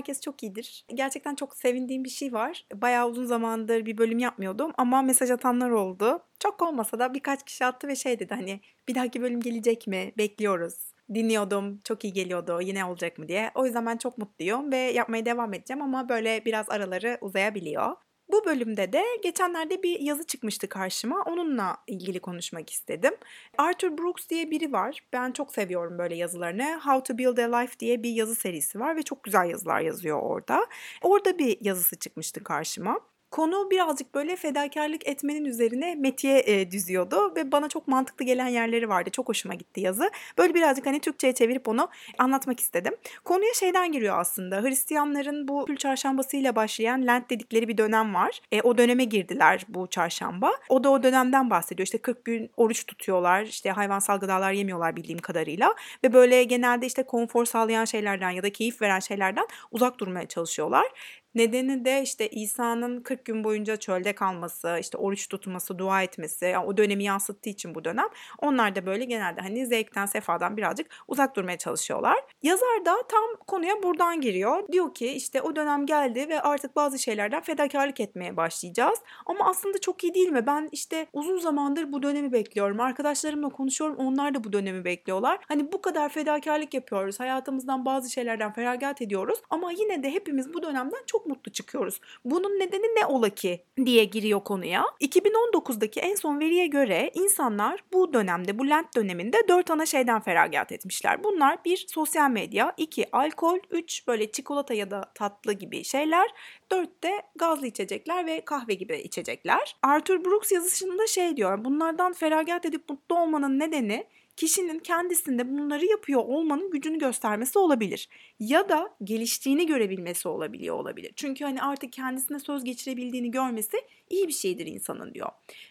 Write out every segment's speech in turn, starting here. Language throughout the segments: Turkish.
herkes çok iyidir. Gerçekten çok sevindiğim bir şey var. Bayağı uzun zamandır bir bölüm yapmıyordum ama mesaj atanlar oldu. Çok olmasa da birkaç kişi attı ve şey dedi hani bir dahaki bölüm gelecek mi? Bekliyoruz dinliyordum. Çok iyi geliyordu. Yine olacak mı diye. O yüzden ben çok mutluyum ve yapmaya devam edeceğim ama böyle biraz araları uzayabiliyor. Bu bölümde de geçenlerde bir yazı çıkmıştı karşıma. Onunla ilgili konuşmak istedim. Arthur Brooks diye biri var. Ben çok seviyorum böyle yazılarını. How to Build a Life diye bir yazı serisi var ve çok güzel yazılar yazıyor orada. Orada bir yazısı çıkmıştı karşıma. Konu birazcık böyle fedakarlık etmenin üzerine metiye e, düzüyordu ve bana çok mantıklı gelen yerleri vardı. Çok hoşuma gitti yazı. Böyle birazcık hani Türkçe'ye çevirip onu anlatmak istedim. Konuya şeyden giriyor aslında. Hristiyanların bu kül çarşambasıyla başlayan Lent dedikleri bir dönem var. E, o döneme girdiler bu çarşamba. O da o dönemden bahsediyor. İşte 40 gün oruç tutuyorlar. İşte hayvansal gıdalar yemiyorlar bildiğim kadarıyla. Ve böyle genelde işte konfor sağlayan şeylerden ya da keyif veren şeylerden uzak durmaya çalışıyorlar. Nedeni de işte İsa'nın 40 gün boyunca çölde kalması, işte oruç tutması, dua etmesi, yani o dönemi yansıttığı için bu dönem. Onlar da böyle genelde hani zevkten, sefadan birazcık uzak durmaya çalışıyorlar. Yazar da tam konuya buradan giriyor. Diyor ki işte o dönem geldi ve artık bazı şeylerden fedakarlık etmeye başlayacağız. Ama aslında çok iyi değil mi? Ben işte uzun zamandır bu dönemi bekliyorum. Arkadaşlarımla konuşuyorum. Onlar da bu dönemi bekliyorlar. Hani bu kadar fedakarlık yapıyoruz. Hayatımızdan bazı şeylerden feragat ediyoruz. Ama yine de hepimiz bu dönemden çok çok mutlu çıkıyoruz. Bunun nedeni ne ola ki diye giriyor konuya. 2019'daki en son veriye göre insanlar bu dönemde, bu Lent döneminde dört ana şeyden feragat etmişler. Bunlar bir sosyal medya, iki alkol, üç böyle çikolata ya da tatlı gibi şeyler, dört de gazlı içecekler ve kahve gibi içecekler. Arthur Brooks yazısında şey diyor, bunlardan feragat edip mutlu olmanın nedeni kişinin kendisinde bunları yapıyor olmanın gücünü göstermesi olabilir. Ya da geliştiğini görebilmesi olabiliyor olabilir. Çünkü hani artık kendisine söz geçirebildiğini görmesi iyi bir şeydir insanın diyor.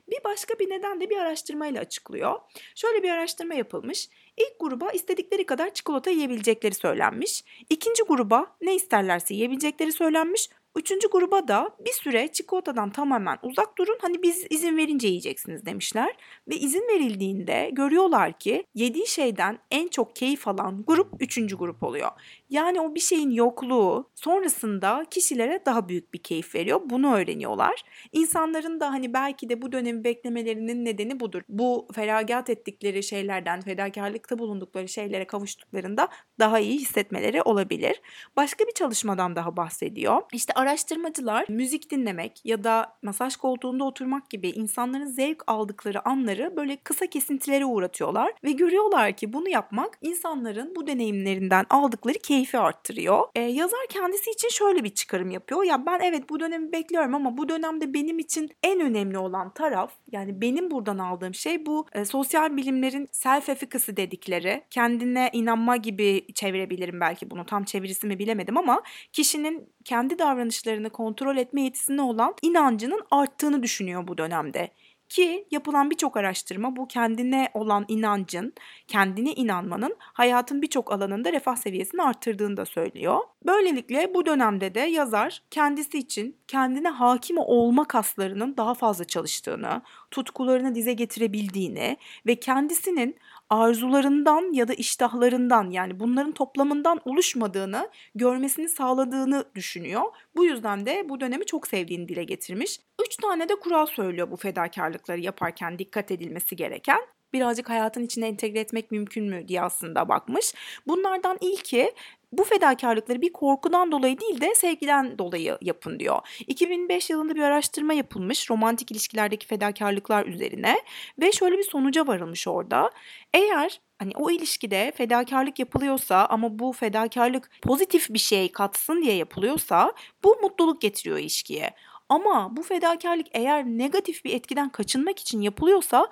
Bir başka bir neden de bir araştırmayla açıklıyor. Şöyle bir araştırma yapılmış. İlk gruba istedikleri kadar çikolata yiyebilecekleri söylenmiş. İkinci gruba ne isterlerse yiyebilecekleri söylenmiş. Üçüncü gruba da bir süre çikolatadan tamamen uzak durun. Hani biz izin verince yiyeceksiniz demişler. Ve izin verildiğinde görüyorlar ki yediği şeyden en çok keyif alan grup üçüncü grup oluyor. Yani o bir şeyin yokluğu sonrasında kişilere daha büyük bir keyif veriyor. Bunu öğreniyorlar. İnsanların da hani belki de bu dönemi beklemelerinin nedeni budur. Bu feragat ettikleri şeylerden, fedakarlıkta bulundukları şeylere kavuştuklarında daha iyi hissetmeleri olabilir. Başka bir çalışmadan daha bahsediyor. İşte araştırmacılar müzik dinlemek ya da masaj koltuğunda oturmak gibi insanların zevk aldıkları anları böyle kısa kesintilere uğratıyorlar ve görüyorlar ki bunu yapmak insanların bu deneyimlerinden aldıkları keyfi arttırıyor. Ee, yazar kendisi için şöyle bir çıkarım yapıyor. Ya ben evet bu dönemi bekliyorum ama bu dönemde benim için en önemli olan taraf yani benim buradan aldığım şey bu e, sosyal bilimlerin self efficacy dedikleri kendine inanma gibi çevirebilirim belki bunu tam çevirisi mi bilemedim ama kişinin kendi davranışlarını kontrol etme yetisine olan inancının arttığını düşünüyor bu dönemde. Ki yapılan birçok araştırma bu kendine olan inancın, kendine inanmanın hayatın birçok alanında refah seviyesini arttırdığını da söylüyor. Böylelikle bu dönemde de yazar kendisi için kendine hakim olma kaslarının daha fazla çalıştığını, tutkularını dize getirebildiğini ve kendisinin arzularından ya da iştahlarından yani bunların toplamından oluşmadığını görmesini sağladığını düşünüyor. Bu yüzden de bu dönemi çok sevdiğini dile getirmiş. Üç tane de kural söylüyor bu fedakarlıkları yaparken dikkat edilmesi gereken birazcık hayatın içine entegre etmek mümkün mü diye aslında bakmış. Bunlardan ilki bu fedakarlıkları bir korkudan dolayı değil de sevgiden dolayı yapın diyor. 2005 yılında bir araştırma yapılmış romantik ilişkilerdeki fedakarlıklar üzerine ve şöyle bir sonuca varılmış orada. Eğer hani o ilişkide fedakarlık yapılıyorsa ama bu fedakarlık pozitif bir şey katsın diye yapılıyorsa bu mutluluk getiriyor ilişkiye. Ama bu fedakarlık eğer negatif bir etkiden kaçınmak için yapılıyorsa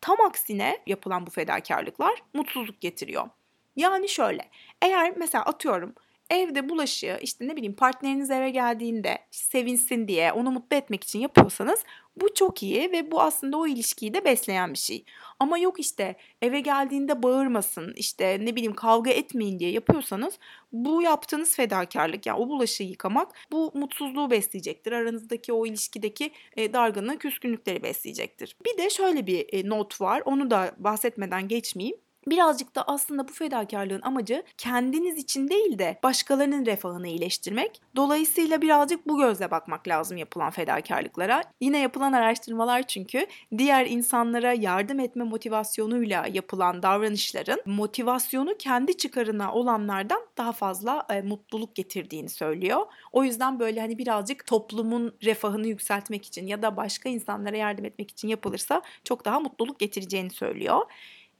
tam aksine yapılan bu fedakarlıklar mutsuzluk getiriyor. Yani şöyle eğer mesela atıyorum evde bulaşığı işte ne bileyim partneriniz eve geldiğinde sevinsin diye onu mutlu etmek için yapıyorsanız bu çok iyi ve bu aslında o ilişkiyi de besleyen bir şey. Ama yok işte eve geldiğinde bağırmasın işte ne bileyim kavga etmeyin diye yapıyorsanız bu yaptığınız fedakarlık yani o bulaşığı yıkamak bu mutsuzluğu besleyecektir. Aranızdaki o ilişkideki e, dargınlığı, küskünlükleri besleyecektir. Bir de şöyle bir e, not var onu da bahsetmeden geçmeyeyim birazcık da aslında bu fedakarlığın amacı kendiniz için değil de başkalarının refahını iyileştirmek. Dolayısıyla birazcık bu gözle bakmak lazım yapılan fedakarlıklara. Yine yapılan araştırmalar çünkü diğer insanlara yardım etme motivasyonuyla yapılan davranışların motivasyonu kendi çıkarına olanlardan daha fazla e, mutluluk getirdiğini söylüyor. O yüzden böyle hani birazcık toplumun refahını yükseltmek için ya da başka insanlara yardım etmek için yapılırsa çok daha mutluluk getireceğini söylüyor.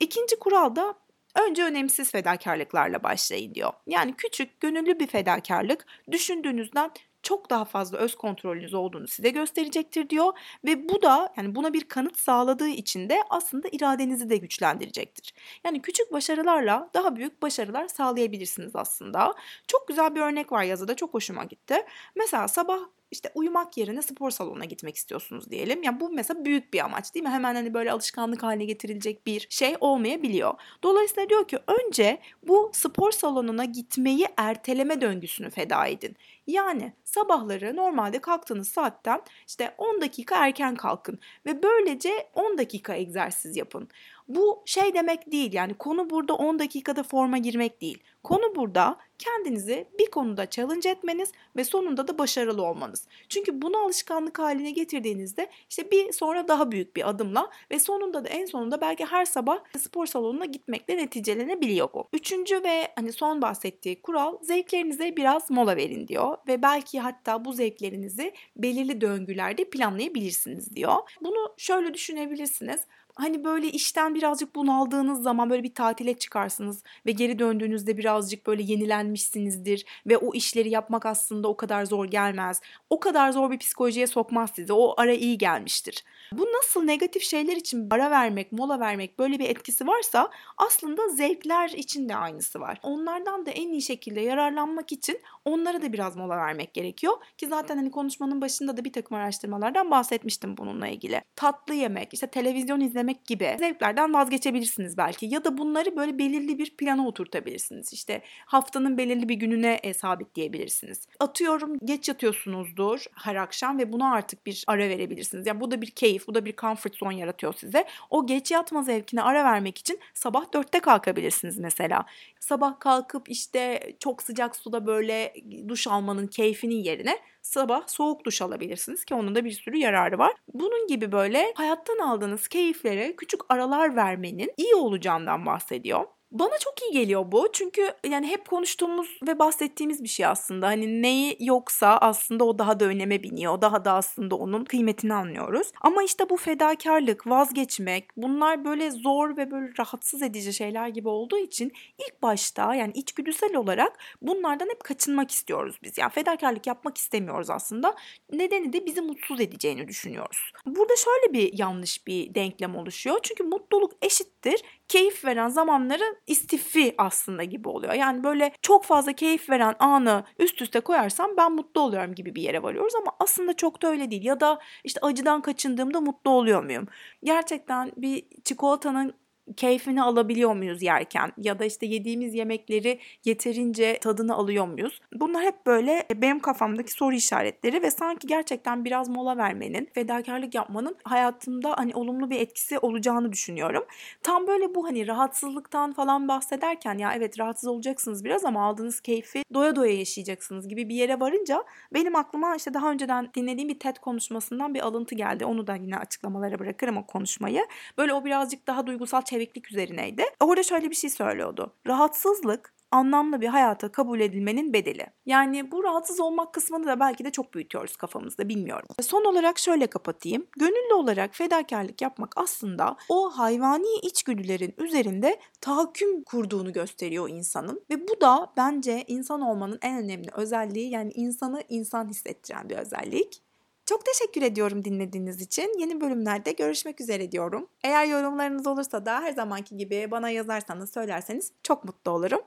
İkinci kural da önce önemsiz fedakarlıklarla başlayın diyor. Yani küçük, gönüllü bir fedakarlık düşündüğünüzden çok daha fazla öz kontrolünüz olduğunu size gösterecektir diyor ve bu da yani buna bir kanıt sağladığı için de aslında iradenizi de güçlendirecektir. Yani küçük başarılarla daha büyük başarılar sağlayabilirsiniz aslında. Çok güzel bir örnek var yazıda çok hoşuma gitti. Mesela sabah işte uyumak yerine spor salonuna gitmek istiyorsunuz diyelim. Yani bu mesela büyük bir amaç değil mi? Hemen hani böyle alışkanlık haline getirilecek bir şey olmayabiliyor. Dolayısıyla diyor ki önce bu spor salonuna gitmeyi erteleme döngüsünü feda edin. Yani sabahları normalde kalktığınız saatten işte 10 dakika erken kalkın ve böylece 10 dakika egzersiz yapın. Bu şey demek değil yani konu burada 10 dakikada forma girmek değil. Konu burada kendinizi bir konuda challenge etmeniz ve sonunda da başarılı olmanız. Çünkü bunu alışkanlık haline getirdiğinizde işte bir sonra daha büyük bir adımla ve sonunda da en sonunda belki her sabah spor salonuna gitmekle neticelenebiliyor bu. Üçüncü ve hani son bahsettiği kural zevklerinize biraz mola verin diyor ve belki hatta bu zevklerinizi belirli döngülerde planlayabilirsiniz diyor. Bunu şöyle düşünebilirsiniz hani böyle işten birazcık bunaldığınız zaman böyle bir tatile çıkarsınız ve geri döndüğünüzde birazcık böyle yenilenmişsinizdir ve o işleri yapmak aslında o kadar zor gelmez. O kadar zor bir psikolojiye sokmaz sizi. O ara iyi gelmiştir. Bu nasıl negatif şeyler için ara vermek, mola vermek böyle bir etkisi varsa aslında zevkler için de aynısı var. Onlardan da en iyi şekilde yararlanmak için onlara da biraz mola vermek gerekiyor. Ki zaten hani konuşmanın başında da bir takım araştırmalardan bahsetmiştim bununla ilgili. Tatlı yemek, işte televizyon izlemek gibi zevklerden vazgeçebilirsiniz belki. Ya da bunları böyle belirli bir plana oturtabilirsiniz. İşte haftanın belirli bir gününe e, sabitleyebilirsiniz. Atıyorum geç yatıyorsunuzdur her akşam ve buna artık bir ara verebilirsiniz. Yani bu da bir keyif, bu da bir comfort zone yaratıyor size. O geç yatma zevkine ara vermek için sabah dörtte kalkabilirsiniz mesela. Sabah kalkıp işte çok sıcak suda böyle duş almanın keyfinin yerine sabah soğuk duş alabilirsiniz ki onun da bir sürü yararı var. Bunun gibi böyle hayattan aldığınız keyiflere küçük aralar vermenin iyi olacağından bahsediyor. Bana çok iyi geliyor bu. Çünkü yani hep konuştuğumuz ve bahsettiğimiz bir şey aslında. Hani neyi yoksa aslında o daha da öneme biniyor. Daha da aslında onun kıymetini anlıyoruz. Ama işte bu fedakarlık, vazgeçmek bunlar böyle zor ve böyle rahatsız edici şeyler gibi olduğu için ilk başta yani içgüdüsel olarak bunlardan hep kaçınmak istiyoruz biz. Yani fedakarlık yapmak istemiyoruz aslında. Nedeni de bizi mutsuz edeceğini düşünüyoruz. Burada şöyle bir yanlış bir denklem oluşuyor. Çünkü mutluluk eşittir keyif veren zamanların istifi aslında gibi oluyor. Yani böyle çok fazla keyif veren anı üst üste koyarsam ben mutlu oluyorum gibi bir yere varıyoruz ama aslında çok da öyle değil. Ya da işte acıdan kaçındığımda mutlu oluyor muyum? Gerçekten bir çikolatanın keyfini alabiliyor muyuz yerken ya da işte yediğimiz yemekleri yeterince tadını alıyor muyuz? Bunlar hep böyle benim kafamdaki soru işaretleri ve sanki gerçekten biraz mola vermenin, fedakarlık yapmanın hayatımda hani olumlu bir etkisi olacağını düşünüyorum. Tam böyle bu hani rahatsızlıktan falan bahsederken ya evet rahatsız olacaksınız biraz ama aldığınız keyfi doya doya yaşayacaksınız gibi bir yere varınca benim aklıma işte daha önceden dinlediğim bir TED konuşmasından bir alıntı geldi. Onu da yine açıklamalara bırakırım o konuşmayı. Böyle o birazcık daha duygusal çeviklik üzerineydi. Orada şöyle bir şey söylüyordu. Rahatsızlık anlamlı bir hayata kabul edilmenin bedeli. Yani bu rahatsız olmak kısmını da belki de çok büyütüyoruz kafamızda bilmiyorum. Son olarak şöyle kapatayım. Gönüllü olarak fedakarlık yapmak aslında o hayvani içgüdülerin üzerinde tahakküm kurduğunu gösteriyor insanın. Ve bu da bence insan olmanın en önemli özelliği yani insanı insan hissettiren bir özellik. Çok teşekkür ediyorum dinlediğiniz için. Yeni bölümlerde görüşmek üzere diyorum. Eğer yorumlarınız olursa da her zamanki gibi bana yazarsanız söylerseniz çok mutlu olurum.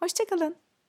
Hoşçakalın.